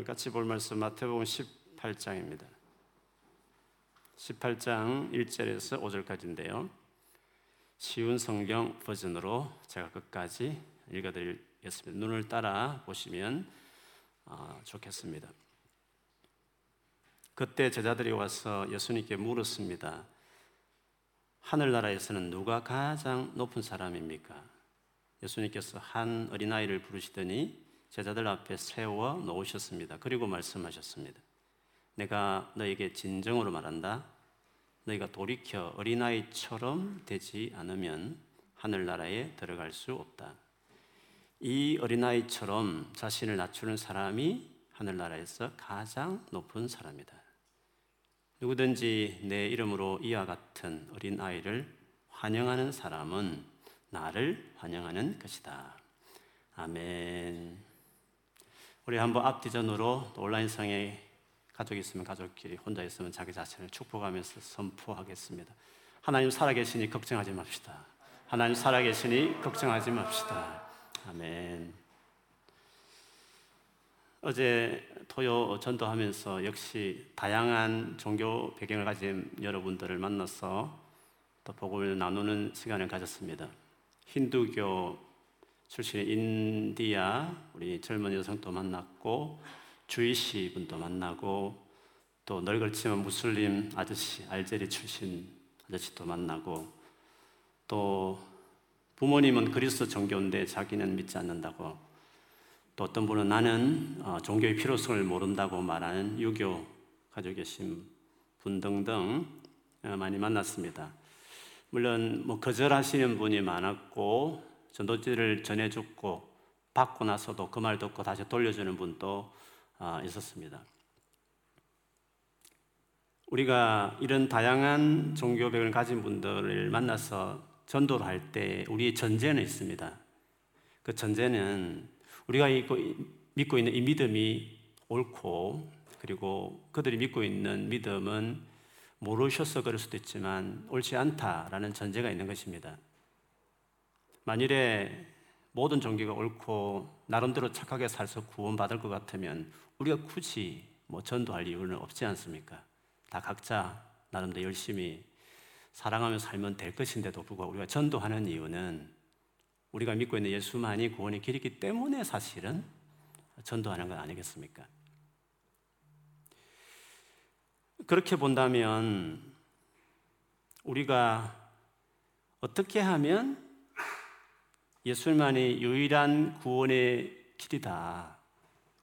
오늘 같이 볼 말씀 마태복음 18장입니다. 18장 1절에서 5절까지인데요. 쉬운 성경 버전으로 제가 끝까지 읽어드리겠습니다. 눈을 따라 보시면 어, 좋겠습니다. 그때 제자들이 와서 예수님께 물었습니다. 하늘나라에서는 누가 가장 높은 사람입니까? 예수님께서 한 어린아이를 부르시더니 제자들 앞에 세워 놓으셨습니다. 그리고 말씀하셨습니다. 내가 너에게 진정으로 말한다. 너희가 돌이켜 어린아이처럼 되지 않으면 하늘나라에 들어갈 수 없다. 이 어린아이처럼 자신을 낮추는 사람이 하늘나라에서 가장 높은 사람이다. 누구든지 내 이름으로 이와 같은 어린아이를 환영하는 사람은 나를 환영하는 것이다. 아멘. 우리 한번 앞뒤전으로 온라인상에 가족이 있으면 가족끼리 혼자 있으면 자기 자신을 축복하면서 선포하겠습니다. 하나님 살아계시니 걱정하지 맙시다. 하나님 살아계시니 걱정하지 맙시다. 아멘. 어제 토요 전도하면서 역시 다양한 종교 배경을 가진 여러분들을 만나서 또 복음을 나누는 시간을 가졌습니다. 힌두교 출신의 인디아 우리 젊은 여성도 만났고 주이시 분도 만나고 또 널걸치면 무슬림 아저씨 알제리 출신 아저씨도 만나고 또 부모님은 그리스도 종교인데 자기는 믿지 않는다고 또 어떤 분은 나는 어, 종교의 필요성을 모른다고 말하는 유교 가지고 계신 분 등등 어, 많이 만났습니다. 물론 뭐 거절하시는 분이 많았고 전도지를 전해줬고 받고 나서도 그 말 듣고 다시 돌려주는 분도 아, 있었습니다. 우리가 이런 다양한 종교백을 가진 분들을 만나서 전도를 할 때 우리의 전제는 있습니다. 그 전제는 우리가 믿고 있는 이 믿음이 옳고 그리고 그들이 믿고 있는 믿음은 모르셔서 그럴 수도 있지만 옳지 않다라는 전제가 있는 것입니다. 만일에 모든 종교가 옳고 나름대로 착하게 살서 구원받을 것 같으면 우리가 굳이 뭐 전도할 이유는 없지 않습니까? 다 각자 나름대로 열심히 사랑하며 살면 될 것인데도 불구하고 우리가 전도하는 이유는 우리가 믿고 있는 예수만이 구원의 길이기 때문에 사실은 전도하는 건 아니겠습니까? 그렇게 본다면 우리가 어떻게 하면 예술만이 유일한 구원의 길이다.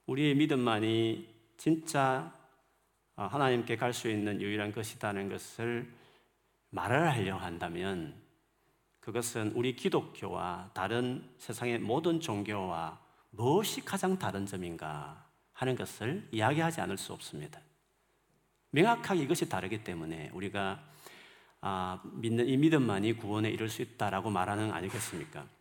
우리의 믿음만이 진짜 어, 하나님께 갈 수 있는 유일한 것이다는 것을 말을 하려 한다면 그것은 우리 기독교와 다른 세상의 모든 종교와 무엇이 가장 다른 점인가 하는 것을 이야기하지 않을 수 없습니다. 명확하게 이것이 다르기 때문에 우리가 아, 믿는 이 믿음만이 구원에 이를 수 있다라고 말하는 아니겠습니까?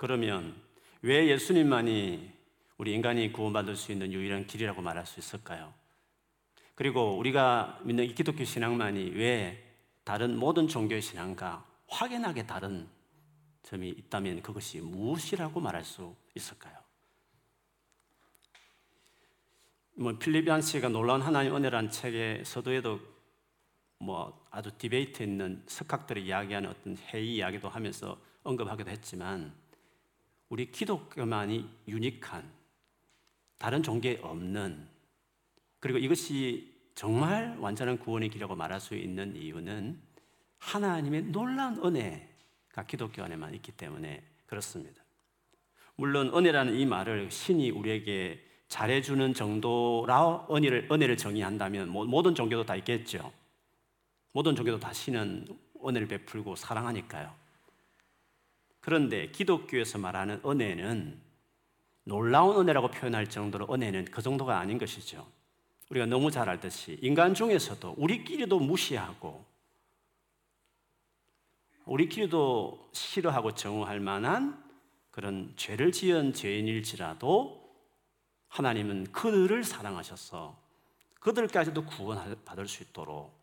그러면 왜 예수님만이 우리 인간이 구원받을 수 있는 유일한 길이라고 말할 수 있을까요? 그리고 우리가 믿는 이 기독교 신앙만이 왜 다른 모든 종교의 신앙과 확연하게 다른 점이 있다면 그것이 무엇이라고 말할 수 있을까요? 뭐 필리비안 씨가 놀라운 하나님 은혜란 책의 서도에도 뭐 아주 디베이트 있는 석학들이 이야기하는 어떤 회의 이야기도 하면서 언급하기도 했지만 우리 기독교만이 유니크한 다른 종교에 없는 그리고 이것이 정말 완전한 구원의 길이라고 말할 수 있는 이유는 하나님의 놀라운 은혜가 기독교 안에만 있기 때문에 그렇습니다. 물론 은혜라는 이 말을 신이 우리에게 잘해주는 정도라 은혜를, 은혜를 정의한다면 모든 종교도 다 있겠죠. 모든 종교도 다 신은 은혜를 베풀고 사랑하니까요. 그런데 기독교에서 말하는 은혜는 놀라운 은혜라고 표현할 정도로 은혜는 그 정도가 아닌 것이죠. 우리가 너무 잘 알듯이 인간 중에서도 우리끼리도 무시하고 우리끼리도 싫어하고 정오할 만한 그런 죄를 지은 죄인일지라도 하나님은 그들을 사랑하셔서 그들까지도 구원받을 수 있도록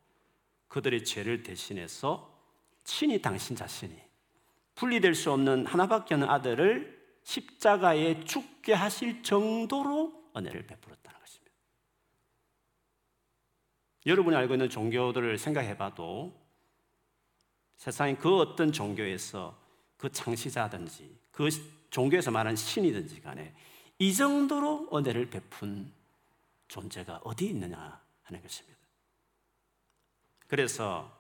그들의 죄를 대신해서 친히 당신 자신이 분리될 수 없는 하나밖에 없는 아들을 십자가에 죽게 하실 정도로 은혜를 베풀었다는 것입니다. 여러분이 알고 있는 종교들을 생각해 봐도 세상의 그 어떤 종교에서 그 창시자든지 그 종교에서 말하는 신이든지 간에 이 정도로 은혜를 베푼 존재가 어디 있느냐 하는 것입니다. 그래서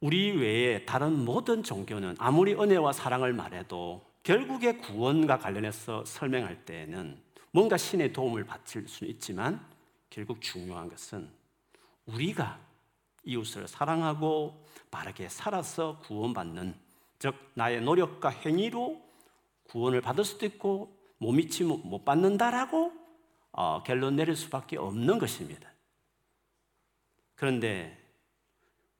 우리 외에 다른 모든 종교는 아무리 은혜와 사랑을 말해도 결국에 구원과 관련해서 설명할 때에는 뭔가 신의 도움을 받을 수는 있지만 결국 중요한 것은 우리가 이웃을 사랑하고 바르게 살아서 구원받는 즉 나의 노력과 행위로 구원을 받을 수도 있고 못 믿지 못 받는다라고 어, 결론 내릴 수밖에 없는 것입니다. 그런데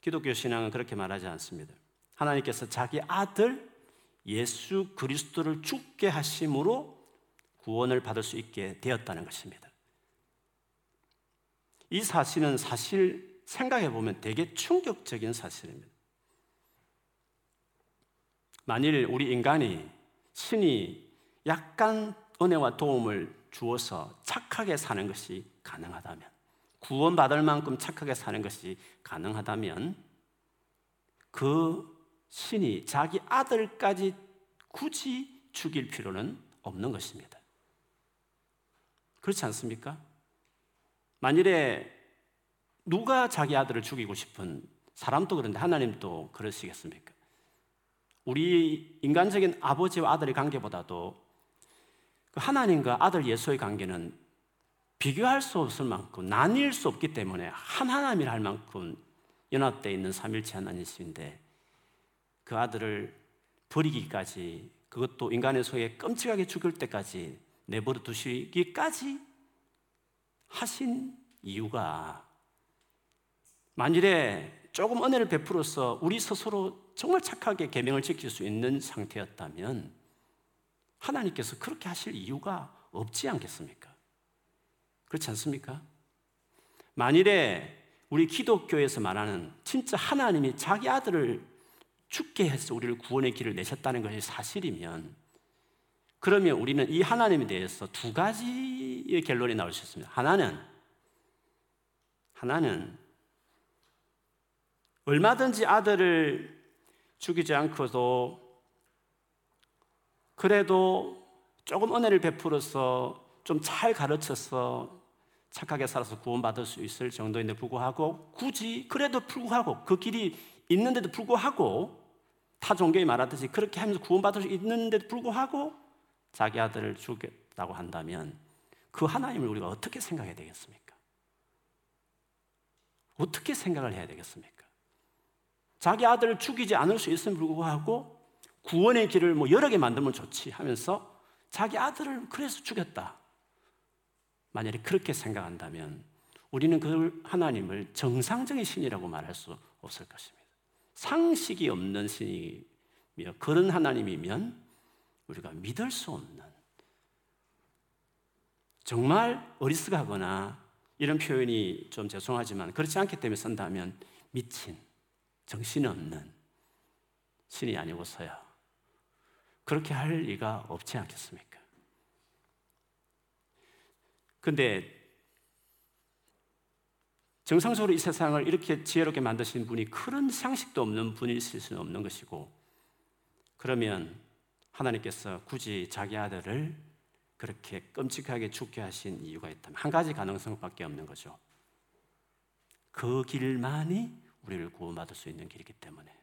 기독교 신앙은 그렇게 말하지 않습니다. 하나님께서 자기 아들 예수 그리스도를 죽게 하심으로 구원을 받을 수 있게 되었다는 것입니다. 이 사실은 사실 생각해 보면 되게 충격적인 사실입니다. 만일 우리 인간이 신이 약간 은혜와 도움을 주어서 착하게 사는 것이 가능하다면, 구원받을 만큼 착하게 사는 것이 가능하다면, 그 신이 자기 아들까지 굳이 죽일 필요는 없는 것입니다. 그렇지 않습니까? 만일에 누가 자기 아들을 죽이고 싶은 사람도 그런데 하나님도 그러시겠습니까? 우리 인간적인 아버지와 아들의 관계보다도 그 하나님과 아들 예수의 관계는 비교할 수 없을 만큼 나뉠 수 없기 때문에 한 하나님을 할 만큼 연합되어 있는 삼일체 하나님이신데 그 아들을 버리기까지 그것도 인간의 소에 끔찍하게 죽을 때까지 내버려 두시기까지 하신 이유가 만일에 조금 은혜를 베풀어서 우리 스스로 정말 착하게 계명을 지킬 수 있는 상태였다면 하나님께서 그렇게 하실 이유가 없지 않겠습니까? 그렇지 않습니까? 만일에 우리 기독교에서 말하는 진짜 하나님이 자기 아들을 죽게 해서 우리를 구원의 길을 내셨다는 것이 사실이면 그러면 우리는 이 하나님에 대해서 두 가지의 결론이 나올 수 있습니다. 하나는 하나는 얼마든지 아들을 죽이지 않고도 그래도 조금 은혜를 베풀어서 좀 잘 가르쳐서 착하게 살아서 구원받을 수 있을 정도인데 불구하고 굳이 그래도 불구하고 그 길이 있는데도 불구하고 타 종교에 말하듯이 그렇게 하면서 구원받을 수 있는데도 불구하고 자기 아들을 죽였다고 한다면 그 하나님을 우리가 어떻게 생각해야 되겠습니까? 어떻게 생각을 해야 되겠습니까? 자기 아들을 죽이지 않을 수 있음을 불구하고 구원의 길을 뭐 여러 개 만들면 좋지 하면서 자기 아들을 그래서 죽였다. 만약에 그렇게 생각한다면 우리는 그 하나님을 정상적인 신이라고 말할 수 없을 것입니다. 상식이 없는 신이며 그런 하나님이면 우리가 믿을 수 없는 정말 어리석하거나 이런 표현이 좀 죄송하지만 그렇지 않기 때문에 쓴다면 미친 정신없는 신이 아니고서야 그렇게 할 리가 없지 않겠습니까? 근데 정상적으로 이 세상을 이렇게 지혜롭게 만드신 분이 그런 상식도 없는 분일 수는 없는 것이고 그러면 하나님께서 굳이 자기 아들을 그렇게 끔찍하게 죽게 하신 이유가 있다면 한 가지 가능성밖에 없는 거죠. 그 길만이 우리를 구원받을 수 있는 길이기 때문에.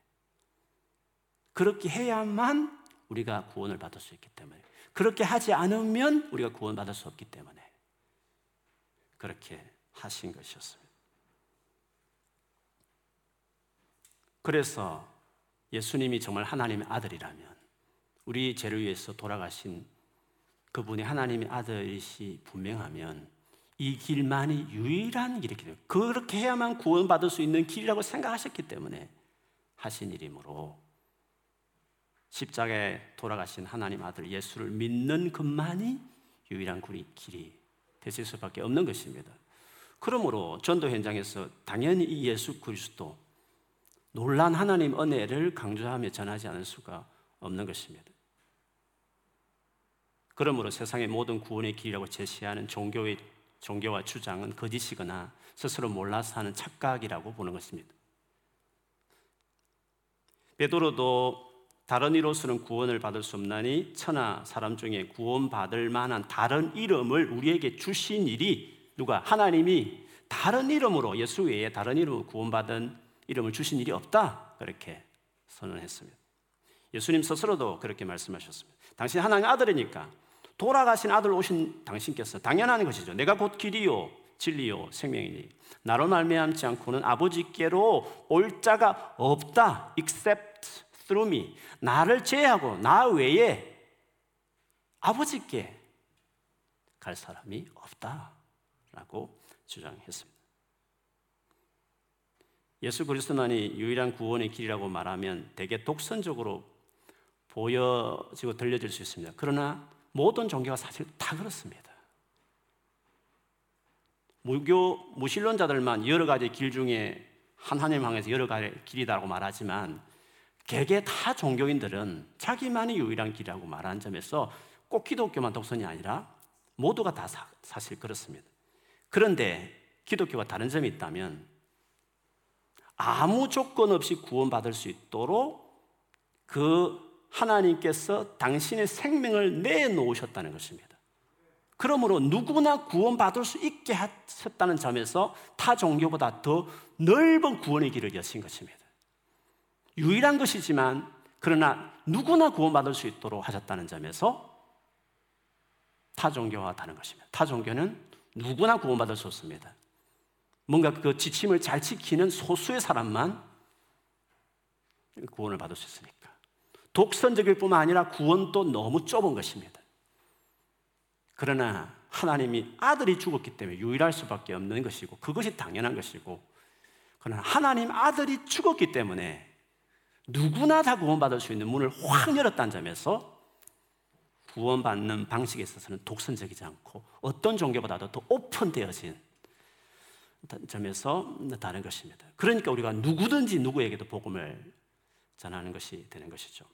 그렇게 해야만 우리가 구원을 받을 수 있기 때문에. 그렇게 하지 않으면 우리가 구원받을 수 없기 때문에 그렇게 하신 것이었습니다. 그래서 예수님이 정말 하나님의 아들이라면 우리 죄를 위해서 돌아가신 그분이 하나님의 아들이시 분명하면 이 길만이 유일한 길이 길 그렇게 해야만 구원받을 수 있는 길이라고 생각하셨기 때문에 하신 일이므로 십자가에 돌아가신 하나님 아들 예수를 믿는 것만이 유일한 길이 되실 수밖에 없는 것입니다. 그러므로 전도 현장에서 당연히 이 예수 그리스도 놀란 하나님 은혜를 강조하며 전하지 않을 수가 없는 것입니다. 그러므로 세상의 모든 구원의 길이라고 제시하는 종교의 종교와 주장은 거짓이거나 스스로 몰라서 하는 착각이라고 보는 것입니다. 베드로도 다른 이로서는 구원을 받을 수 없나니 천하 사람 중에 구원받을 만한 다른 이름을 우리에게 주신 일이 누가 하나님이 다른 이름으로 예수 외에 다른 이름으로 구원받은 이름을 주신 일이 없다 그렇게 선언했습니다. 예수님 스스로도 그렇게 말씀하셨습니다. 당신 하나님 아들이니까 돌아가신 아들 오신 당신께서 당연한 것이죠. 내가 곧 길이요 진리요 생명이니 나로 말미암지 않고는 아버지께로 올 자가 없다. except me. 나를 제하고 나 외에 아버지께 갈 사람이 없다라고 주장했습니다. 예수 그리스도만이 유일한 구원의 길이라고 말하면 되게 독선적으로 보여지고 들려질 수 있습니다. 그러나 모든 종교가 사실 다 그렇습니다. 무교 무신론자들만 여러 가지 길 중에 하나님 향해서 여러 가지 길이다라고 말하지만 개개 다 종교인들은 자기만이 유일한 길이라고 말하는 점에서 꼭 기독교만 독선이 아니라 모두가 다 사, 사실 그렇습니다. 그런데 기독교가 다른 점이 있다면 아무 조건 없이 구원받을 수 있도록 그 하나님께서 당신의 생명을 내놓으셨다는 것입니다. 그러므로 누구나 구원받을 수 있게 하셨다는 점에서 타 종교보다 더 넓은 구원의 길을 여신 것입니다. 유일한 것이지만 그러나 누구나 구원받을 수 있도록 하셨다는 점에서 타 종교와 다른 것입니다. 타 종교는 누구나 구원받을 수 없습니다. 뭔가 그 지침을 잘 지키는 소수의 사람만 구원을 받을 수 있으니까. 독선적일 뿐만 아니라 구원도 너무 좁은 것입니다. 그러나 하나님이 아들이 죽었기 때문에 유일할 수밖에 없는 것이고 그것이 당연한 것이고 그러나 하나님 아들이 죽었기 때문에 누구나 다 구원받을 수 있는 문을 확 열었다는 점에서 구원받는 방식에 있어서는 독선적이지 않고 어떤 종교보다도 더 오픈되어진 점에서 다른 것입니다. 그러니까 우리가 누구든지 누구에게도 복음을 전하는 것이 되는 것이죠.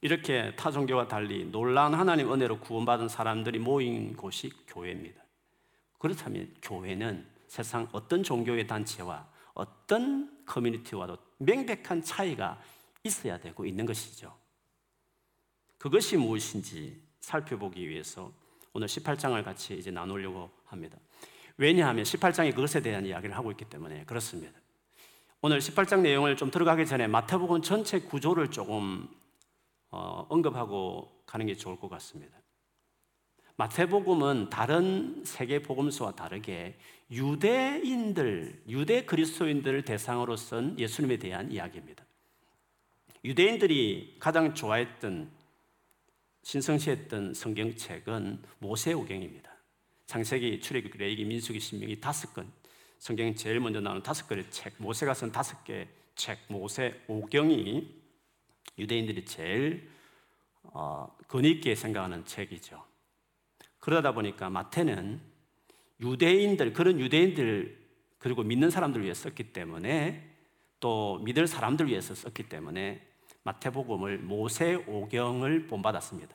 이렇게 타 종교와 달리 놀라운 하나님 은혜로 구원받은 사람들이 모인 곳이 교회입니다. 그렇다면 교회는 세상 어떤 종교의 단체와 어떤 커뮤니티와도 명백한 차이가 있어야 되고 있는 것이죠. 그것이 무엇인지 살펴보기 위해서 오늘 18장을 같이 이제 나누려고 합니다. 왜냐하면 18장이 그것에 대한 이야기를 하고 있기 때문에 그렇습니다. 오늘 18장 내용을 좀 들어가기 전에 마태복음 전체 구조를 조금 어, 언급하고 가는 게 좋을 것 같습니다. 마태복음은 다른 세계 복음서와 다르게 유대인들, 유대 그리스도인들을 대상으로 쓴 예수님에 대한 이야기입니다. 유대인들이 가장 좋아했던 신성시했던 성경책은 모세오경입니다. 창세기, 출애굽기, 레위기, 민수기, 신명기 다섯 건 성경 제일 먼저 나오는 다섯 권의 책, 모세가 쓴 다섯 개 책, 모세오경이 유대인들이 제일 어, 권위 있게 생각하는 책이죠. 그러다 보니까 마태는 유대인들 그런 유대인들 그리고 믿는 사람들 위해 썼기 때문에 또 믿을 사람들 위해서 썼기 때문에 마태복음을 모세 오경을 본받았습니다.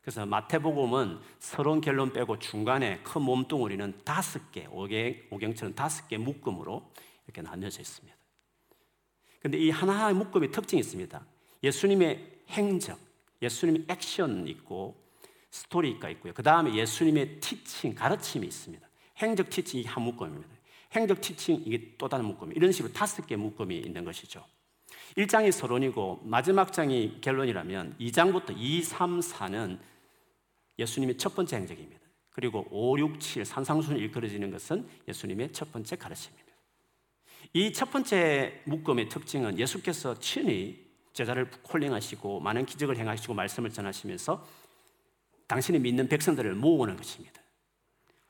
그래서 마태복음은 서론 결론 빼고 중간에 큰 몸뚱어리는 다섯 개, 오경, 처럼 다섯 개 묶음으로 이렇게 나뉘어져 있습니다. 근데 이 하나하나의 묶음의 특징이 있습니다. 예수님의 행적, 예수님의 액션 있고 스토리가 있고요. 그 다음에 예수님의 티칭, 가르침이 있습니다. 행적 티칭이 한 묶음입니다. 행적 티칭 이게 또 다른 묶음. 이런 식으로 다섯 개 묶음이 있는 것이죠. 1장이 서론이고 마지막 장이 결론이라면 2장부터 2, 3, 4는 예수님의 첫 번째 행적입니다. 그리고 5, 6, 7 산상순이 일컬어지는 것은 예수님의 첫 번째 가르침입니다. 이 첫 번째 묶음의 특징은 예수께서 친히 제자를 콜링하시고 많은 기적을 행하시고 말씀을 전하시면서 당신이 믿는 백성들을 모으는 것입니다.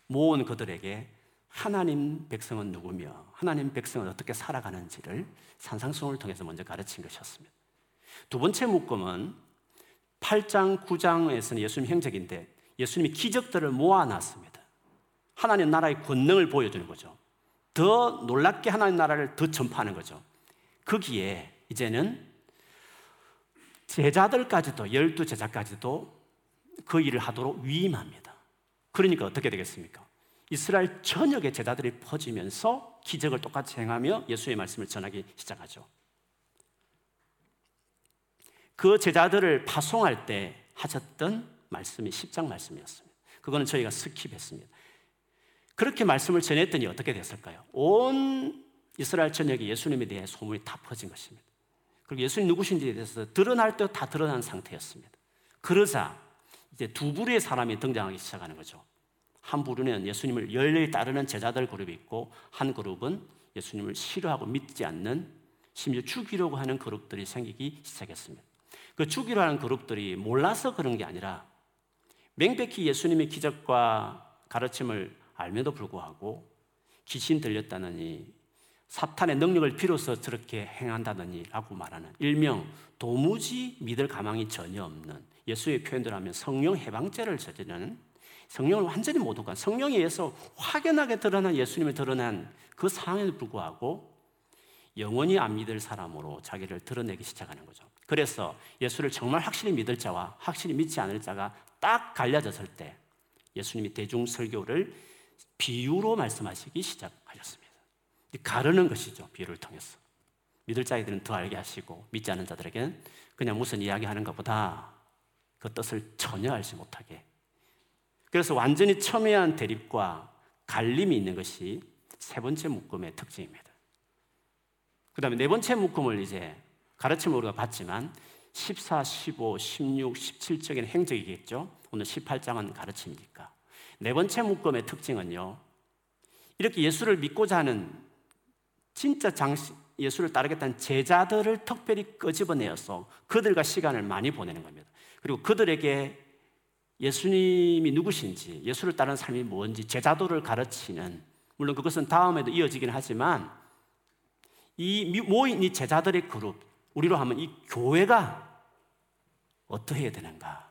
모은 그들에게 하나님 백성은 누구며 하나님 백성은 어떻게 살아가는지를 산상수훈을 통해서 먼저 가르친 것이었습니다. 두 번째 묶음은 8장, 9장에서는 예수님 행적인데 예수님이 기적들을 모아놨습니다. 하나님 나라의 권능을 보여주는 거죠. 더 놀랍게 하나님 나라를 더 전파하는 거죠. 거기에 이제는 제자들까지도 열두 제자까지도 그 일을 하도록 위임합니다. 그러니까 어떻게 되겠습니까? 이스라엘 전역의 제자들이 퍼지면서 기적을 똑같이 행하며 예수의 말씀을 전하기 시작하죠. 그 제자들을 파송할 때 하셨던 말씀이 10장 말씀이었습니다. 그거는 저희가 스킵했습니다. 그렇게 말씀을 전했더니 어떻게 됐을까요? 온 이스라엘 전역에 예수님에 대해 소문이 다 퍼진 것입니다. 그리고 예수님 누구신지에 대해서 드러날 때 다 드러난 상태였습니다. 그러자 이제 두 부류의 사람이 등장하기 시작하는 거죠. 한 부류는 예수님을 열렬히 따르는 제자들 그룹이 있고 한 그룹은 예수님을 싫어하고 믿지 않는 심지어 죽이려고 하는 그룹들이 생기기 시작했습니다. 그 죽이려 하는 그룹들이 몰라서 그런 게 아니라 명백히 예수님의 기적과 가르침을 알면도 불구하고 귀신 들렸다느니 사탄의 능력을 빌어서 저렇게 행한다느니 라고 말하는 일명 도무지 믿을 가망이 전혀 없는 예수의 표현대로 하면 성령 해방죄를 저지르는 성령을 완전히 못 얻고 성령에 의해서 확연하게 드러난 예수님을 드러난 그 상황에도 불구하고 영원히 안 믿을 사람으로 자기를 드러내기 시작하는 거죠. 그래서 예수를 정말 확실히 믿을 자와 확실히 믿지 않을 자가 딱 갈려졌을 때 예수님이 대중 설교를 비유로 말씀하시기 시작하셨습니다. 가르는 것이죠. 비유를 통해서. 믿을 자들은 더 알게 하시고 믿지 않는 자들에게는 그냥 무슨 이야기 하는 것보다 그 뜻을 전혀 알지 못하게. 그래서 완전히 첨예한 대립과 갈림이 있는 것이 세 번째 묶음의 특징입니다. 그 다음에 네 번째 묶음을 이제 가르침을 우리가 봤지만 14, 15, 16, 17쪽에는 행적이겠죠. 오늘 18장은 가르침이니까. 네 번째 묶음의 특징은요. 이렇게 예수를 믿고자 하는 진짜 장시, 예수를 따르겠다는 제자들을 특별히 끄집어내어서 그들과 시간을 많이 보내는 겁니다. 그리고 그들에게 예수님이 누구신지, 예수를 따르는 삶이 뭔지, 제자도를 가르치는, 물론 그것은 다음에도 이어지긴 하지만, 이 모인 이 제자들의 그룹, 우리로 하면 이 교회가 어떻게 해야 되는가?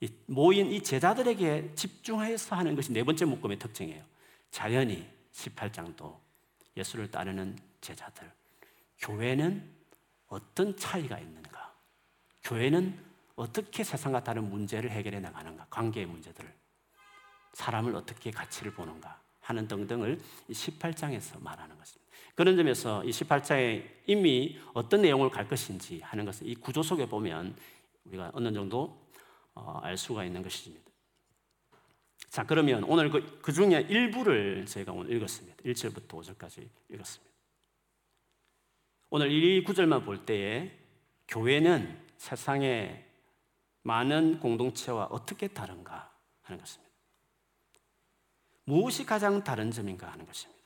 이 모인 이 제자들에게 집중해서 하는 것이 네 번째 묶음의 특징이에요. 자연히 18장도 예수를 따르는 제자들. 교회는 어떤 차이가 있는가? 교회는 어떻게 세상과 다른 문제를 해결해 나가는가? 관계의 문제들을. 사람을 어떻게 가치를 보는가? 하는 등등을 18장에서 말하는 것입니다. 그런 점에서 이 18장에 이미 어떤 내용을 갈 것인지 하는 것을 이 구조 속에 보면 우리가 어느 정도 어, 알 수가 있는 것입니다. 자, 그러면 오늘 그, 그 중에 일부를 제가 오늘 읽었습니다. 1절부터 5절까지 읽었습니다. 오늘 이 구절만 볼 때에 교회는 세상의 많은 공동체와 어떻게 다른가 하는 것입니다. 무엇이 가장 다른 점인가 하는 것입니다.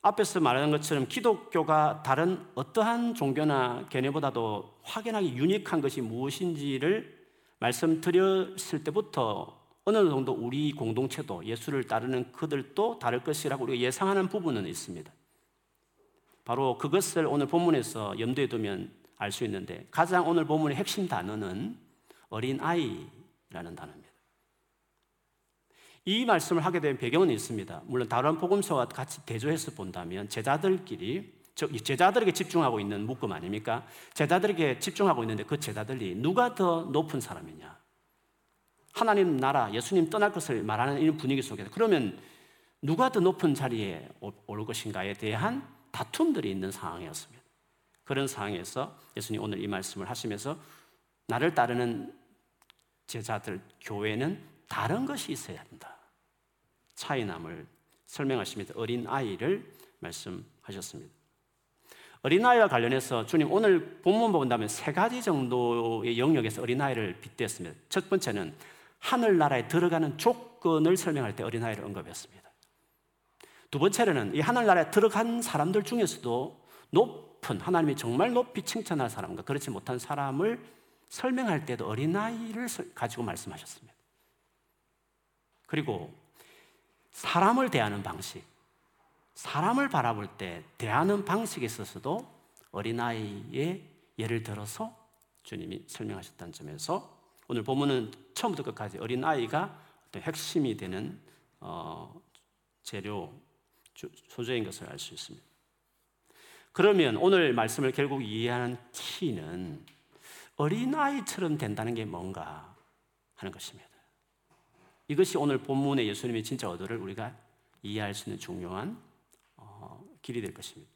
앞에서 말한 것처럼 기독교가 다른 어떠한 종교나 개념보다도 확연하게 유니크한 것이 무엇인지를 말씀드렸을 때부터 어느 정도 우리 공동체도 예수를 따르는 그들도 다를 것이라고 우리가 예상하는 부분은 있습니다. 바로 그것을 오늘 본문에서 염두에 두면 알 수 있는데 가장 오늘 본문의 핵심 단어는 어린 아이라는 단어입니다. 이 말씀을 하게 된 배경은 있습니다. 물론 다른 복음서와 같이 대조해서 본다면 제자들끼리 제자들에게 집중하고 있는 묶음 아닙니까? 제자들에게 집중하고 있는데 그 제자들이 누가 더 높은 사람이냐? 하나님 나라, 예수님 떠날 것을 말하는 이런 분위기 속에서 그러면 누가 더 높은 자리에 올 것인가에 대한 다툼들이 있는 상황이었습니다. 그런 상황에서 예수님 오늘 이 말씀을 하시면서 나를 따르는 제자들, 교회는 다른 것이 있어야 한다. 차이남을 설명하시면서 어린 아이를 말씀하셨습니다. 어린아이와 관련해서 주님 오늘 본문 본다면 세 가지 정도의 영역에서 어린아이를 빗댔습니다. 첫 번째는 하늘나라에 들어가는 조건을 설명할 때 어린아이를 언급했습니다. 두 번째로는 이 하늘나라에 들어간 사람들 중에서도 높 은 하나님이 정말 높이 칭찬할 사람과 그렇지 못한 사람을 설명할 때도 어린아이를 가지고 말씀하셨습니다. 그리고 사람을 대하는 방식, 사람을 바라볼 때 대하는 방식에 있어서도 어린아이의 예를 들어서 주님이 설명하셨다는 점에서 오늘 본문은 처음부터 끝까지 어린아이가 핵심이 되는 어, 재료, 소재인 것을 알 수 있습니다. 그러면 오늘 말씀을 결국 이해하는 키는 어린아이처럼 된다는 게 뭔가 하는 것입니다. 이것이 오늘 본문의 예수님의 진짜 어도를 우리가 이해할 수 있는 중요한 어, 길이 될 것입니다.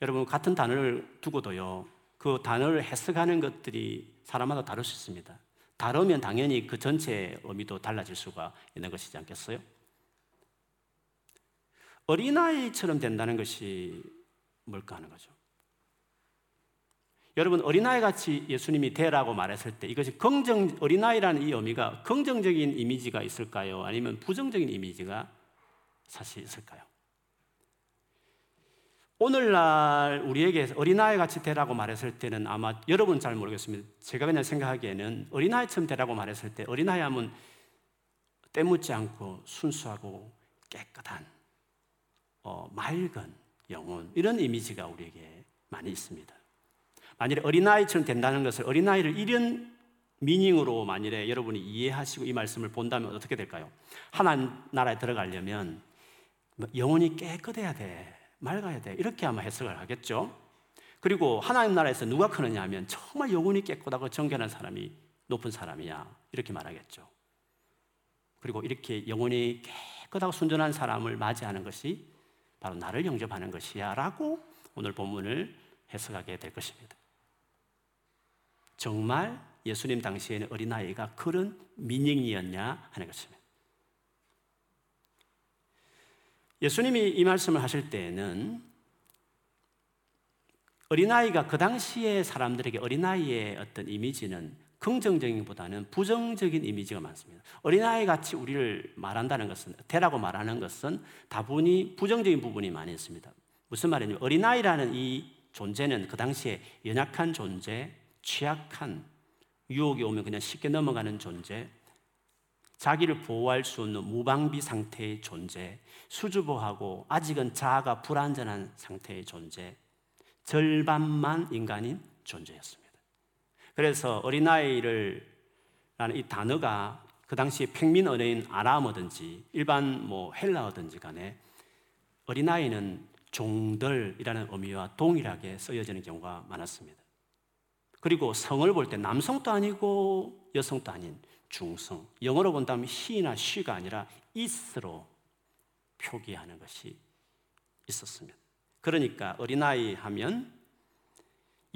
여러분 같은 단어를 두고도요. 그 단어를 해석하는 것들이 사람마다 다를 수 있습니다. 다르면 당연히 그 전체의 의미도 달라질 수가 있는 것이지 않겠어요? 어린아이처럼 된다는 것이 뭘까 하는 거죠. 여러분 어린아이 같이 예수님이 되라고 말했을 때 이것이 긍정 어린아이라는 이 의미가 긍정적인 이미지가 있을까요? 아니면 부정적인 이미지가 사실 있을까요? 오늘날 우리에게 어린아이 같이 되라고 말했을 때는 아마 여러분 잘 모르겠습니다. 제가 그냥 생각하기에는 어린아이처럼 되라고 말했을 때 어린아이 하면 때묻지 않고 순수하고 깨끗한 어, 맑은 영혼 이런 이미지가 우리에게 많이 있습니다. 만일에 어린아이처럼 된다는 것을 어린아이를 이런 미닝으로 만일에 여러분이 이해하시고 이 말씀을 본다면 어떻게 될까요? 하나님 나라에 들어가려면 뭐 영혼이 깨끗해야 돼. 맑아야 돼. 이렇게 아마 해석을 하겠죠. 그리고 하나님 나라에서 누가 크느냐 하면 정말 영혼이 깨끗하고 정결한 사람이 높은 사람이야. 이렇게 말하겠죠. 그리고 이렇게 영혼이 깨끗하고 순전한 사람을 맞이하는 것이 바로 나를 영접하는 것이야. 라고 오늘 본문을 해석하게 될 것입니다. 정말 예수님 당시에는 어린아이가 그런 미닝이었냐 하는 것입니다. 예수님이 이 말씀을 하실 때에는 어린아이가 그 당시에 사람들에게 어린아이의 어떤 이미지는 긍정적인 보다는 부정적인 이미지가 많습니다. 어린아이 같이 우리를 말한다는 것은, 대라고 말하는 것은 다분히 부정적인 부분이 많이 있습니다. 무슨 말이냐면 어린아이라는 이 존재는 그 당시에 연약한 존재, 취약한 유혹이 오면 그냥 쉽게 넘어가는 존재, 자기를 보호할 수 없는 무방비 상태의 존재, 수줍어하고 아직은 자아가 불완전한 상태의 존재, 절반만 인간인 존재였습니다. 그래서 어린아이를 라는 이 단어가 그 당시에 평민 언어인 아람어든지 일반 뭐 헬라어든지 간에 어린아이는 종들이라는 의미와 동일하게 쓰여지는 경우가 많았습니다. 그리고 성을 볼 때 남성도 아니고 여성도 아닌 중성. 영어로 본다면 he나 she가 아니라 is로 표기하는 것이 있었습니다. 그러니까 어린아이 하면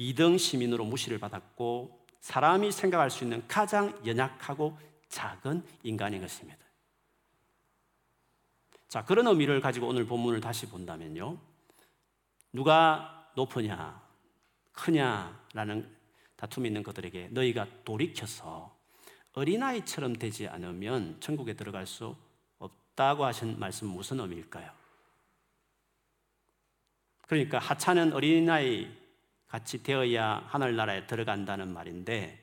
2등 시민으로 무시를 받았고 사람이 생각할 수 있는 가장 연약하고 작은 인간인 것입니다. 자, 그런 의미를 가지고 오늘 본문을 다시 본다면요. 누가 높으냐, 크냐라는 다툼이 있는 그들에게 너희가 돌이켜서 어린아이처럼 되지 않으면 천국에 들어갈 수 없다고 하신 말씀 무슨 의미일까요? 그러니까 하찮은 어린아이 같이 되어야 하늘나라에 들어간다는 말인데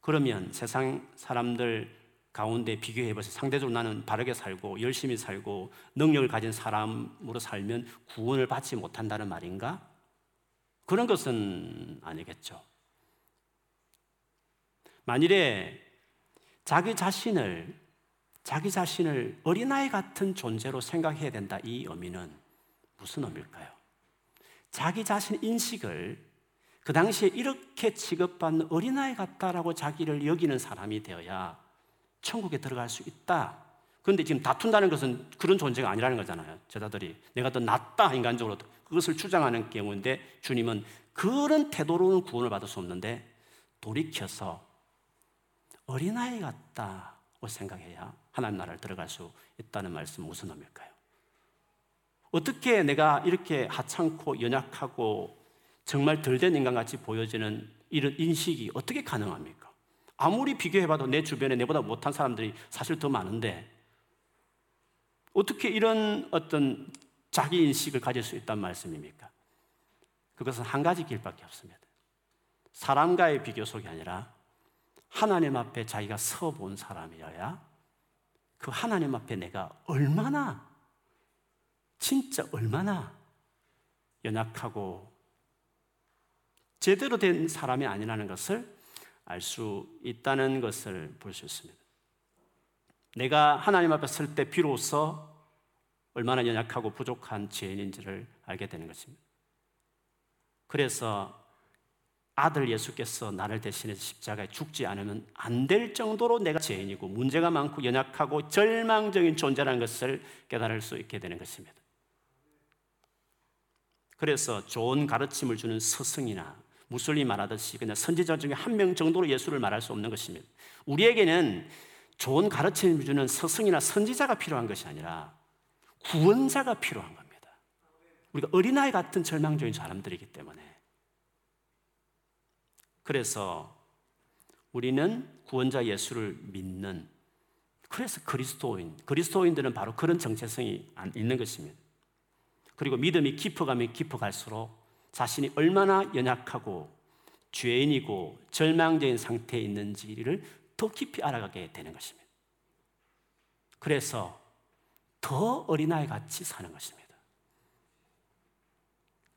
그러면 세상 사람들 가운데 비교해 보세요. 상대적으로 나는 바르게 살고 열심히 살고 능력을 가진 사람으로 살면 구원을 받지 못한다는 말인가? 그런 것은 아니겠죠. 만일에 자기 자신을 자기 자신을 어린아이 같은 존재로 생각해야 된다 이 의미는 무슨 의미일까요? 자기 자신 인식을 그 당시에 이렇게 취급받는 어린아이 같다라고 자기를 여기는 사람이 되어야 천국에 들어갈 수 있다. 그런데 지금 다툰다는 것은 그런 존재가 아니라는 거잖아요. 제자들이 내가 더 낫다 인간적으로 그것을 주장하는 경우인데 주님은 그런 태도로는 구원을 받을 수 없는데 돌이켜서 어린아이 같다고 생각해야 하나님 나라를 들어갈 수 있다는 말씀 무슨 의미일까요? 어떻게 내가 이렇게 하찮고 연약하고 정말 덜 된 인간같이 보여지는 이런 인식이 어떻게 가능합니까? 아무리 비교해봐도 내 주변에 내보다 못한 사람들이 사실 더 많은데 어떻게 이런 어떤 자기 인식을 가질 수 있단 말씀입니까? 그것은 한 가지 길밖에 없습니다. 사람과의 비교 속이 아니라 하나님 앞에 자기가 서 본 사람이어야 그 하나님 앞에 내가 얼마나 진짜 얼마나 연약하고 제대로 된 사람이 아니라는 것을 알 수 있다는 것을 볼 수 있습니다. 내가 하나님 앞에 설 때 비로소 얼마나 연약하고 부족한 죄인인지를 알게 되는 것입니다. 그래서 아들 예수께서 나를 대신해서 십자가에 죽지 않으면 안 될 정도로 내가 죄인이고 문제가 많고 연약하고 절망적인 존재라는 것을 깨달을 수 있게 되는 것입니다. 그래서 좋은 가르침을 주는 스승이나 무슬림 말하듯이 그냥 선지자 중에 한 명 정도로 예수를 말할 수 없는 것입니다. 우리에게는 좋은 가르침을 주는 스승이나 선지자가 필요한 것이 아니라 구원자가 필요한 겁니다. 우리가 어린아이 같은 절망적인 사람들이기 때문에 그래서 우리는 구원자 예수를 믿는 그래서 그리스도인, 그리스도인들은 바로 그런 정체성이 있는 것입니다. 그리고 믿음이 깊어가면 깊어갈수록 자신이 얼마나 연약하고 죄인이고 절망적인 상태에 있는지를 더 깊이 알아가게 되는 것입니다. 그래서 더 어린아이 같이 사는 것입니다.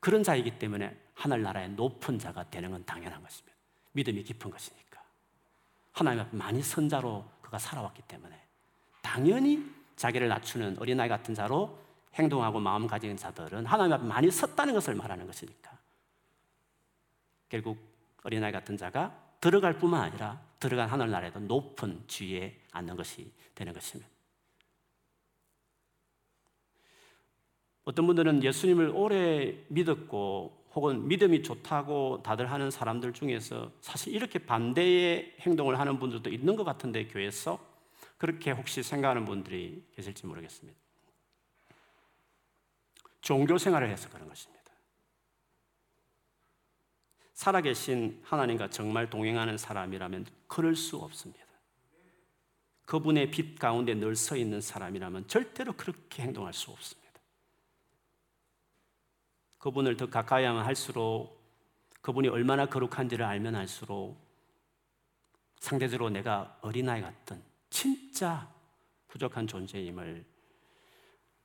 그런 자이기 때문에 하늘나라의 높은 자가 되는 건 당연한 것입니다. 믿음이 깊은 것이니까. 하나님 앞에 많이 선자로 그가 살아왔기 때문에 당연히 자기를 낮추는 어린아이 같은 자로 행동하고 마음 가진 자들은 하나님 앞에 많이 섰다는 것을 말하는 것이니까. 결국 어린아이 같은 자가 들어갈 뿐만 아니라 들어간 하늘나라에도 높은 지위에 앉는 것이 되는 것입니다. 어떤 분들은 예수님을 오래 믿었고 혹은 믿음이 좋다고 다들 하는 사람들 중에서 사실 이렇게 반대의 행동을 하는 분들도 있는 것 같은데 교회에서 그렇게 혹시 생각하는 분들이 계실지 모르겠습니다. 종교 생활을 해서 그런 것입니다. 살아계신 하나님과 정말 동행하는 사람이라면 그럴 수 없습니다. 그분의 빛 가운데 늘 서 있는 사람이라면 절대로 그렇게 행동할 수 없습니다. 그분을 더 가까이 하면 할수록 그분이 얼마나 거룩한지를 알면 알수록 상대적으로 내가 어린아이 같은 진짜 부족한 존재임을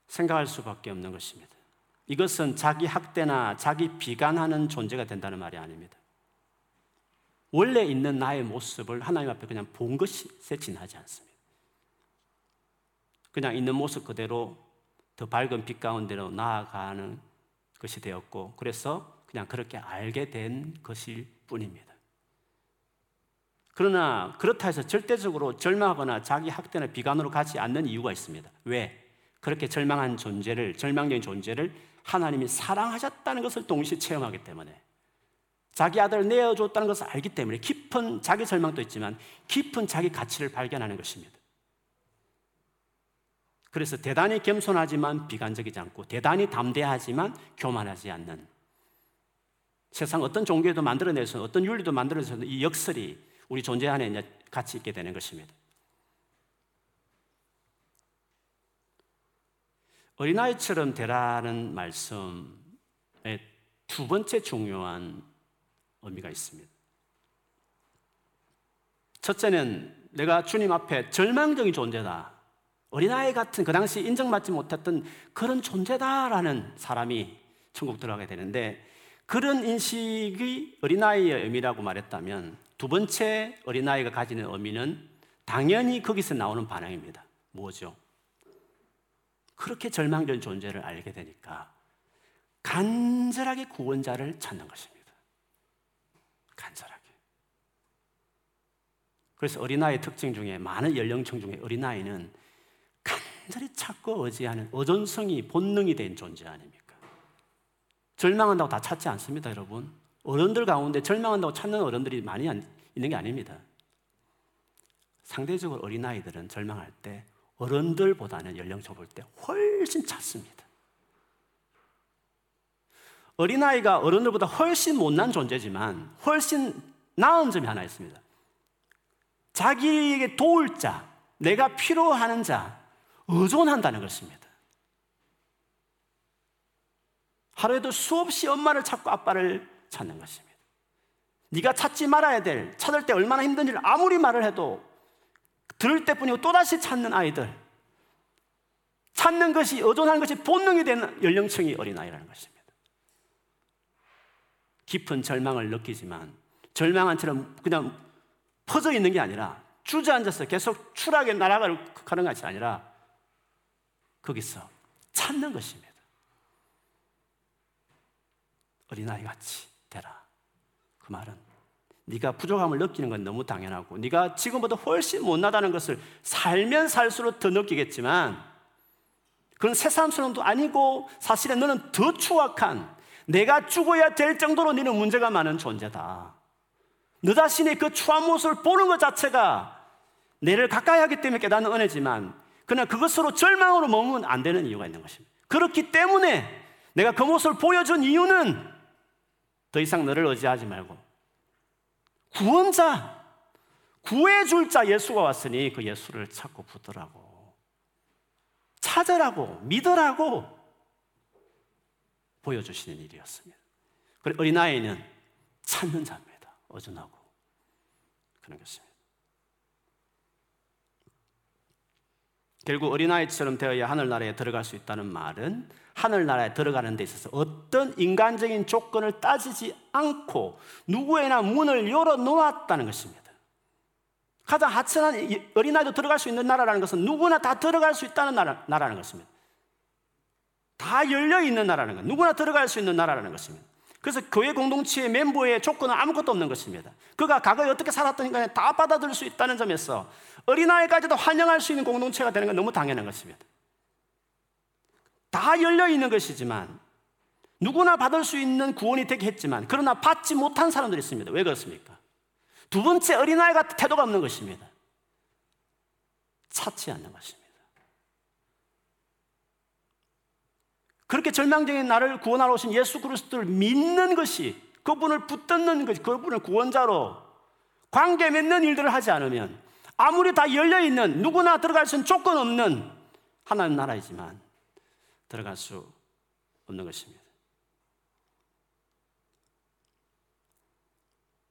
생각할 수밖에 없는 것입니다. 이것은 자기 학대나 자기 비관하는 존재가 된다는 말이 아닙니다. 원래 있는 나의 모습을 하나님 앞에 그냥 본 것이 지나지 않습니다. 그냥 있는 모습 그대로 더 밝은 빛 가운데로 나아가는 것이 되었고 그래서 그냥 그렇게 알게 된 것일 뿐입니다. 그러나 그렇다 해서 절대적으로 절망하거나 자기 학대나 비관으로 가지 않는 이유가 있습니다. 왜? 그렇게 절망한 존재를 절망적인 존재를 하나님이 사랑하셨다는 것을 동시에 체험하기 때문에 자기 아들을 내어줬다는 것을 알기 때문에 깊은 자기 절망도 있지만 깊은 자기 가치를 발견하는 것입니다. 그래서 대단히 겸손하지만 비관적이지 않고 대단히 담대하지만 교만하지 않는 세상 어떤 종교도 만들어내서 어떤 윤리도 만들어내서 이 역설이 우리 존재 안에 같이 있게 되는 것입니다. 어린아이처럼 되라는 말씀에 두 번째 중요한 의미가 있습니다. 첫째는 내가 주님 앞에 절망적인 존재다. 어린아이 같은 그 당시 인정받지 못했던 그런 존재다라는 사람이 천국 들어가게 되는데 그런 인식이 어린아이의 의미라고 말했다면 두 번째 어린아이가 가지는 의미는 당연히 거기서 나오는 반응입니다. 뭐죠? 그렇게 절망된 존재를 알게 되니까 간절하게 구원자를 찾는 것입니다. 간절하게. 그래서 어린아이 특징 중에 많은 연령층 중에 어린아이는 간절히 찾고 의지하는 어존성이 본능이 된 존재 아닙니까? 절망한다고 다 찾지 않습니다, 여러분. 어른들 가운데 절망한다고 찾는 어른들이 많이 있는 게 아닙니다. 상대적으로 어린아이들은 절망할 때 어른들보다는 연령차 볼때 훨씬 찾습니다. 어린아이가 어른들보다 훨씬 못난 존재지만 훨씬 나은 점이 하나 있습니다. 자기에게 도울 자, 내가 필요하는 자, 의존한다는 것입니다. 하루에도 수없이 엄마를 찾고 아빠를 찾는 것입니다. 네가 찾지 말아야 될, 찾을 때 얼마나 힘든지를 아무리 말을 해도 들을 때뿐이고 또다시 찾는 아이들. 찾는 것이, 의존하는 것이 본능이 되는 연령층이 어린아이라는 것입니다. 깊은 절망을 느끼지만 절망한 처럼 그냥 퍼져 있는 게 아니라 주저앉아서 계속 추락에 날아가는 것이 아니라 거기서 찾는 것입니다. 어린아이 같이 되라. 그 말은 네가 부족함을 느끼는 건 너무 당연하고 네가 지금보다 훨씬 못나다는 것을 살면 살수록 더 느끼겠지만 그런 사람도 아니고 사실은 너는 더 추악한 내가 죽어야 될 정도로 너는 문제가 많은 존재다. 너 자신의 그 추한 모습을 보는 것 자체가 내를 가까이 하기 때문에 깨닫는 은혜지만 그러나 그것으로 절망으로 머무면 안 되는 이유가 있는 것입니다. 그렇기 때문에 내가 그 모습을 보여준 이유는 더 이상 너를 의지하지 말고 구원자, 구해줄 자 예수가 왔으니 그 예수를 찾고 붙더라고. 찾으라고, 믿으라고 보여주시는 일이었습니다. 그리고 어린아이는 찾는 자입니다. 어준하고. 그런 것입니다. 결국 어린아이처럼 되어야 하늘나라에 들어갈 수 있다는 말은 하늘나라에 들어가는 데 있어서 어떤 인간적인 조건을 따지지 않고 누구에나 문을 열어놓았다는 것입니다. 가장 하찮은 어린아이도 들어갈 수 있는 나라라는 것은 누구나 다 들어갈 수 있다는 나라, 나라는 것입니다. 다 열려있는 나라는 것, 누구나 들어갈 수 있는 나라라는 것입니다. 그래서 교회 공동체의 멤버의 조건은 아무것도 없는 것입니다. 그가 과거에 어떻게 살았던 간에 다 받아들일 수 있다는 점에서 어린아이까지도 환영할 수 있는 공동체가 되는 건 너무 당연한 것입니다. 다 열려 있는 것이지만 누구나 받을 수 있는 구원이 되게 했지만 그러나 받지 못한 사람들이 있습니다. 왜 그렇습니까? 두 번째 어린아이 같은 태도가 없는 것입니다. 찾지 않는 것입니다. 그렇게 절망적인 나를 구원하러 오신 예수 그리스도를 믿는 것이 그분을 붙듣는 것이 그분을 구원자로 관계 맺는 일들을 하지 않으면 아무리 다 열려 있는 누구나 들어갈 수 있는 조건 없는 하나님 나라이지만 들어갈 수 없는 것입니다.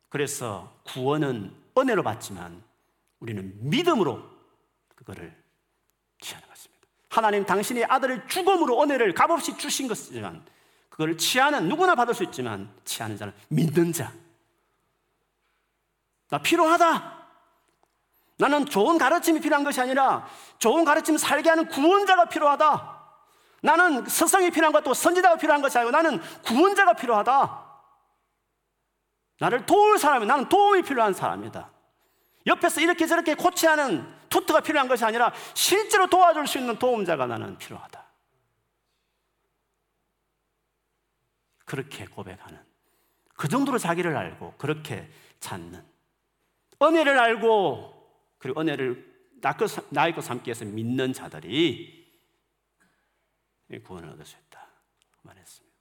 그래서 구원은 은혜로 받지만 우리는 믿음으로 그거를 취하는 것입니다. 하나님 당신의 아들을 죽음으로 은혜를 값없이 주신 것이지만 그걸 취하는 누구나 받을 수 있지만 취하는 자는 믿는 자. 나 필요하다. 나는 좋은 가르침이 필요한 것이 아니라 좋은 가르침 살게 하는 구원자가 필요하다. 나는 스성이 필요한 것도 선지자가 필요한 것이 아니고 나는 구원자가 필요하다. 나를 도울 사람이 나는 도움이 필요한 사람이다. 옆에서 이렇게 저렇게 코치하는 투트가 필요한 것이 아니라 실제로 도와줄 수 있는 도움자가 나는 필요하다. 그렇게 고백하는 그 정도로 자기를 알고 그렇게 찾는 은혜를 알고 그리고 은혜를 나의 것 삼기 위해서 믿는 자들이 구원을 얻을 수 있다 말했습니다.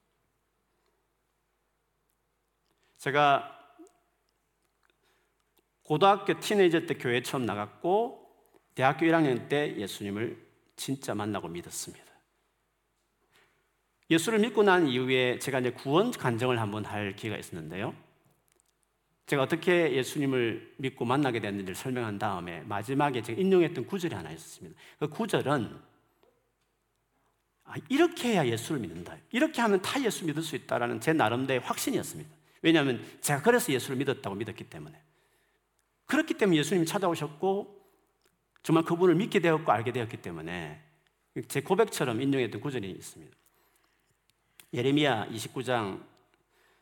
제가 고등학교 티네이저 때 교회 처음 나갔고 대학교 1학년 때 예수님을 진짜 만나고 믿었습니다. 예수를 믿고 난 이후에 제가 이제 구원 간증을 한번 할 기회가 있었는데요. 제가 어떻게 예수님을 믿고 만나게 됐는지를 설명한 다음에 마지막에 제가 인용했던 구절이 하나 있었습니다. 그 구절은 아, 이렇게 해야 예수를 믿는다. 이렇게 하면 다 예수 믿을 수 있다라는 제 나름대로의 확신이었습니다. 왜냐하면 제가 그래서 예수를 믿었다고 믿었기 때문에. 그렇기 때문에 예수님이 찾아오셨고 정말 그분을 믿게 되었고 알게 되었기 때문에 제 고백처럼 인용했던 구절이 있습니다. 예레미야 29장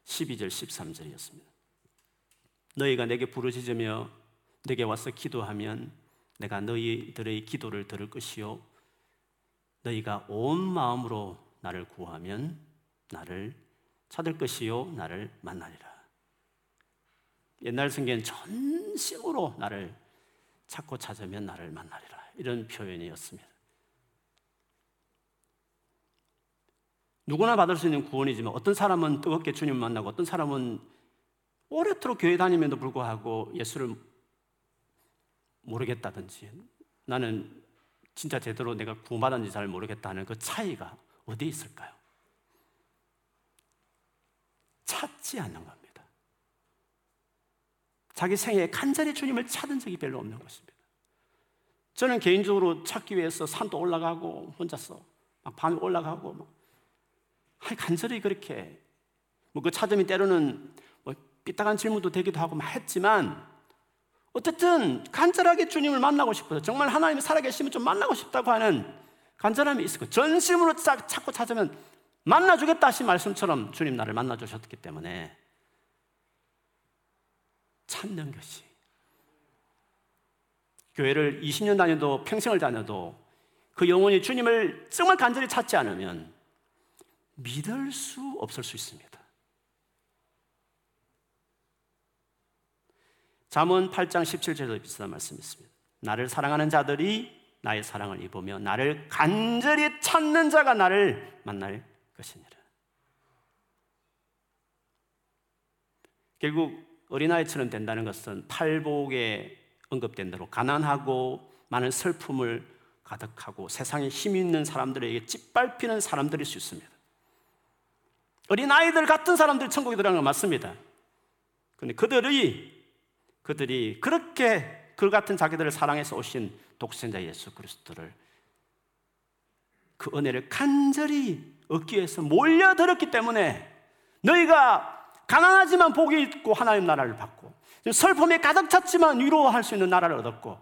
12절 13절이었습니다. 너희가 내게 부르짖으며 내게 와서 기도하면 내가 너희들의 기도를 들을 것이요 너희가 온 마음으로 나를 구하면 나를 찾을 것이요 나를 만나리라. 옛날 성경 전심으로 나를 찾고 찾으면 나를 만나리라. 이런 표현이었습니다. 누구나 받을 수 있는 구원이지만 어떤 사람은 뜨겁게 주님 만나고 어떤 사람은 오래도록 교회 다니면도 불구하고 예수를 모르겠다든지 나는 진짜 제대로 내가 구원받았는지 잘 모르겠다는 그 차이가 어디 있을까요? 찾지 않는 겁니다. 자기 생애에 간절히 주님을 찾은 적이 별로 없는 것입니다. 저는 개인적으로 찾기 위해서 산도 올라가고 혼자서 막 밤에 올라가고 막 간절히 그렇게 뭐 그 찾음이 때로는 뭐 삐딱한 질문도 되기도 하고 막 했지만 어쨌든 간절하게 주님을 만나고 싶어서 정말 하나님이 살아계시면 좀 만나고 싶다고 하는 간절함이 거예요. 전심으로 찾고 찾으면 만나주겠다 하신 말씀처럼 주님 나를 만나주셨기 때문에 찾는 것이. 교회를 20년 다녀도 평생을 다녀도 그 영혼이 주님을 정말 간절히 찾지 않으면 믿을 수 없을 수 있습니다. 잠언 8장 17절에도 비슷한 말씀이 있습니다. 나를 사랑하는 자들이 나의 사랑을 입으며 나를 간절히 찾는 자가 나를 만날 것이니라. 결국 어린아이처럼 된다는 것은 팔복에 언급된 대로 가난하고 많은 슬픔을 가득하고 세상에 힘 있는 사람들에게 짓밟히는 사람들일 수 있습니다. 어린아이들 같은 사람들이 천국에 들어가는 건 맞습니다. 그런데 그들이 그들이 그렇게 그 같은 자기들을 사랑해서 오신 독생자 예수 그리스도를 그 은혜를 간절히 얻기 위해서 몰려들었기 때문에 너희가 가난하지만 복이 있고 하나님 나라를 받고 슬픔에 가득 찼지만 위로할 수 있는 나라를 얻었고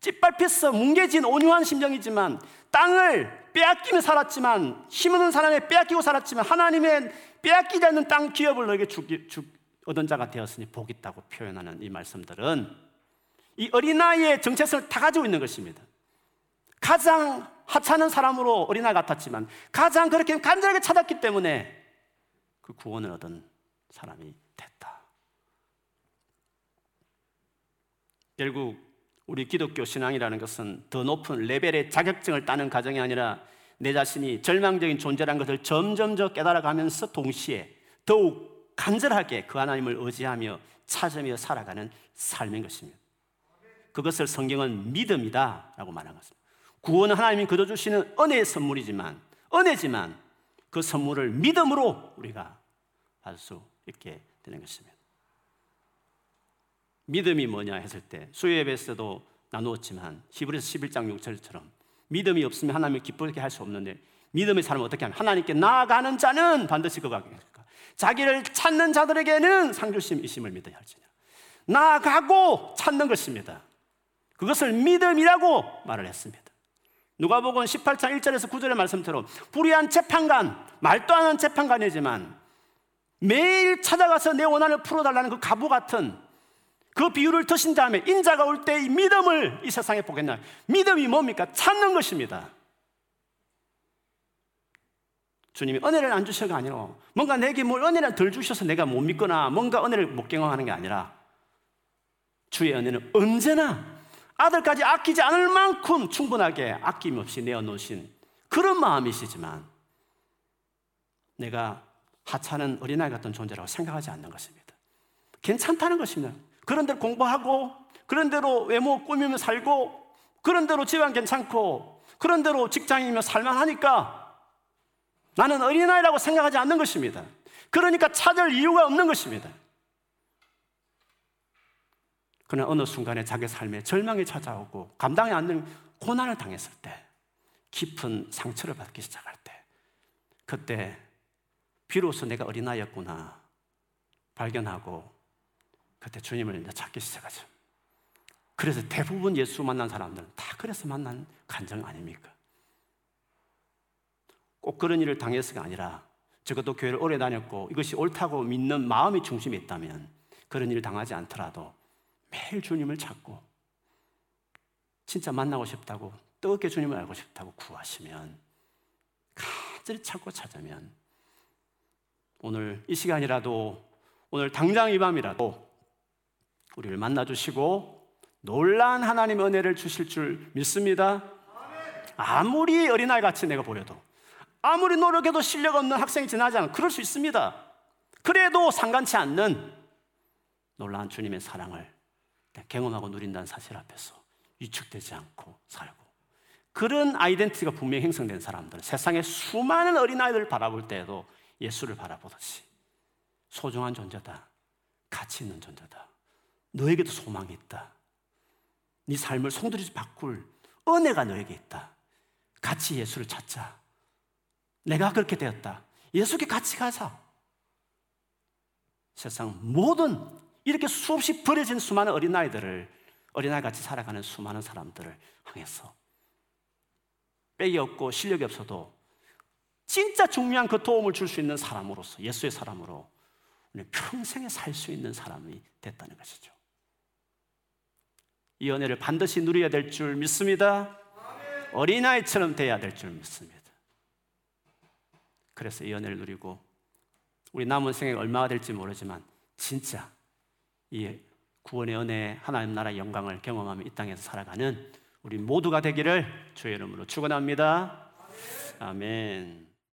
찌밟혀서 뭉개진 온유한 심정이지만 땅을 빼앗기며 살았지만 힘없는 사람에 빼앗기고 살았지만 하나님의 빼앗기지 않는 땅 기업을 너에게 주기, 주, 얻은 자가 되었으니 복 있다고 표현하는 이 말씀들은 이 어린아이의 정체성을 다 가지고 있는 것입니다. 가장 하찮은 사람으로 어린아이 같았지만 가장 그렇게 간절하게 찾았기 때문에 그 구원을 얻은 사람이 됐다. 결국 우리 기독교 신앙이라는 것은 더 높은 레벨의 자격증을 따는 과정이 아니라 내 자신이 절망적인 존재라는 것을 점점 더 깨달아가면서 동시에 더욱 간절하게 그 하나님을 의지하며 찾으며 살아가는 삶인 것입니다. 그것을 성경은 믿음이다 라고 말한 것입니다. 구원은 하나님이 거둬 주시는 은혜의 선물이지만 은혜지만 그 선물을 믿음으로 우리가 받을 수 있게 되는 것입니다. 믿음이 뭐냐 했을 때 수요예배에서도 나누었지만 히브리서 11장 6절처럼 믿음이 없으면 하나님을 기쁘게 할 수 없는데 믿음의 사람은 어떻게 하면 하나님께 나아가는 자는 반드시 그가 자기를 찾는 자들에게는 상주심 이심을 믿어야 할지냐 나아가고 찾는 것입니다. 그것을 믿음이라고 말을 했습니다. 누가복음 18장 1절에서 9절의 말씀처럼 불의한 재판관, 말도 안 하는 재판관이지만 매일 찾아가서 내 원한을 풀어달라는 그 가부 같은 그 비유를 드신 다음에 인자가 올 때 이 믿음을 이 세상에 보겠냐. 믿음이 뭡니까? 찾는 것입니다. 주님이 은혜를 안 주셔가 아니라 뭔가 내게 뭘 은혜를 덜 주셔서 내가 못 믿거나 뭔가 은혜를 못 경험하는 게 아니라 주의 은혜는 언제나 아들까지 아끼지 않을 만큼 충분하게 아낌없이 내어놓으신 그런 마음이시지만 내가 하찮은 어린아이 같은 존재라고 생각하지 않는 것입니다. 괜찮다는 것입니다. 그런 대로 공부하고, 그런 대로 외모 꾸미며 살고, 그런 대로 집안 괜찮고, 그런 대로 직장이며 살만하니까 나는 어린아이라고 생각하지 않는 것입니다. 그러니까 찾을 이유가 없는 것입니다. 그러나 어느 순간에 자기 삶에 절망이 찾아오고 감당이 안 되는 고난을 당했을 때 깊은 상처를 받기 시작할 때 그때 비로소 내가 어린아이였구나 발견하고 그때 주님을 찾기 시작하죠. 그래서 대부분 예수 만난 사람들은 다 그래서 만난 간정 아닙니까? 꼭 그런 일을 당해서가 아니라 적어도 교회를 오래 다녔고 이것이 옳다고 믿는 마음이 중심에 있다면 그런 일을 당하지 않더라도 매일 주님을 찾고 진짜 만나고 싶다고 뜨겁게 주님을 알고 싶다고 구하시면 간절히 찾고 찾으면 오늘 이 시간이라도 오늘 당장 이 밤이라도 우리를 만나 주시고 놀란 하나님 은혜를 주실 줄 믿습니다. 아무리 어린아이 같이 내가 보여도 아무리 노력해도 실력 없는 학생이 지나지 않아. 그럴 수 있습니다. 그래도 상관치 않는 놀라운 주님의 사랑을 경험하고 누린다는 사실 앞에서 위축되지 않고 살고 그런 아이덴티티가 분명히 형성된 사람들 세상의 수많은 어린아이들을 바라볼 때에도 예수를 바라보듯이 소중한 존재다. 가치 있는 존재다. 너에게도 소망이 있다. 네 삶을 송두리째 바꿀 은혜가 너에게 있다. 같이 예수를 찾자 내가 그렇게 되었다 예수께 같이 가자 세상 모든 이렇게 수없이 버려진 수많은 어린아이들을 어린아이 같이 살아가는 수많은 사람들을 향해서 빽이 없고 실력이 없어도 진짜 중요한 그 도움을 줄 수 있는 사람으로서 예수의 사람으로 평생에 살 수 있는 사람이 됐다는 것이죠. 이 은혜를 반드시 누려야 될 줄 믿습니다. 어린아이처럼 돼야 될 줄 믿습니다. 그래서 이 은혜를 누리고 우리 남은 생에 얼마가 될지 모르지만 진짜 이 구원의 은혜 하나님 나라의 영광을 경험하며 이 땅에서 살아가는 우리 모두가 되기를 주의 이름으로 축원합니다. 아멘.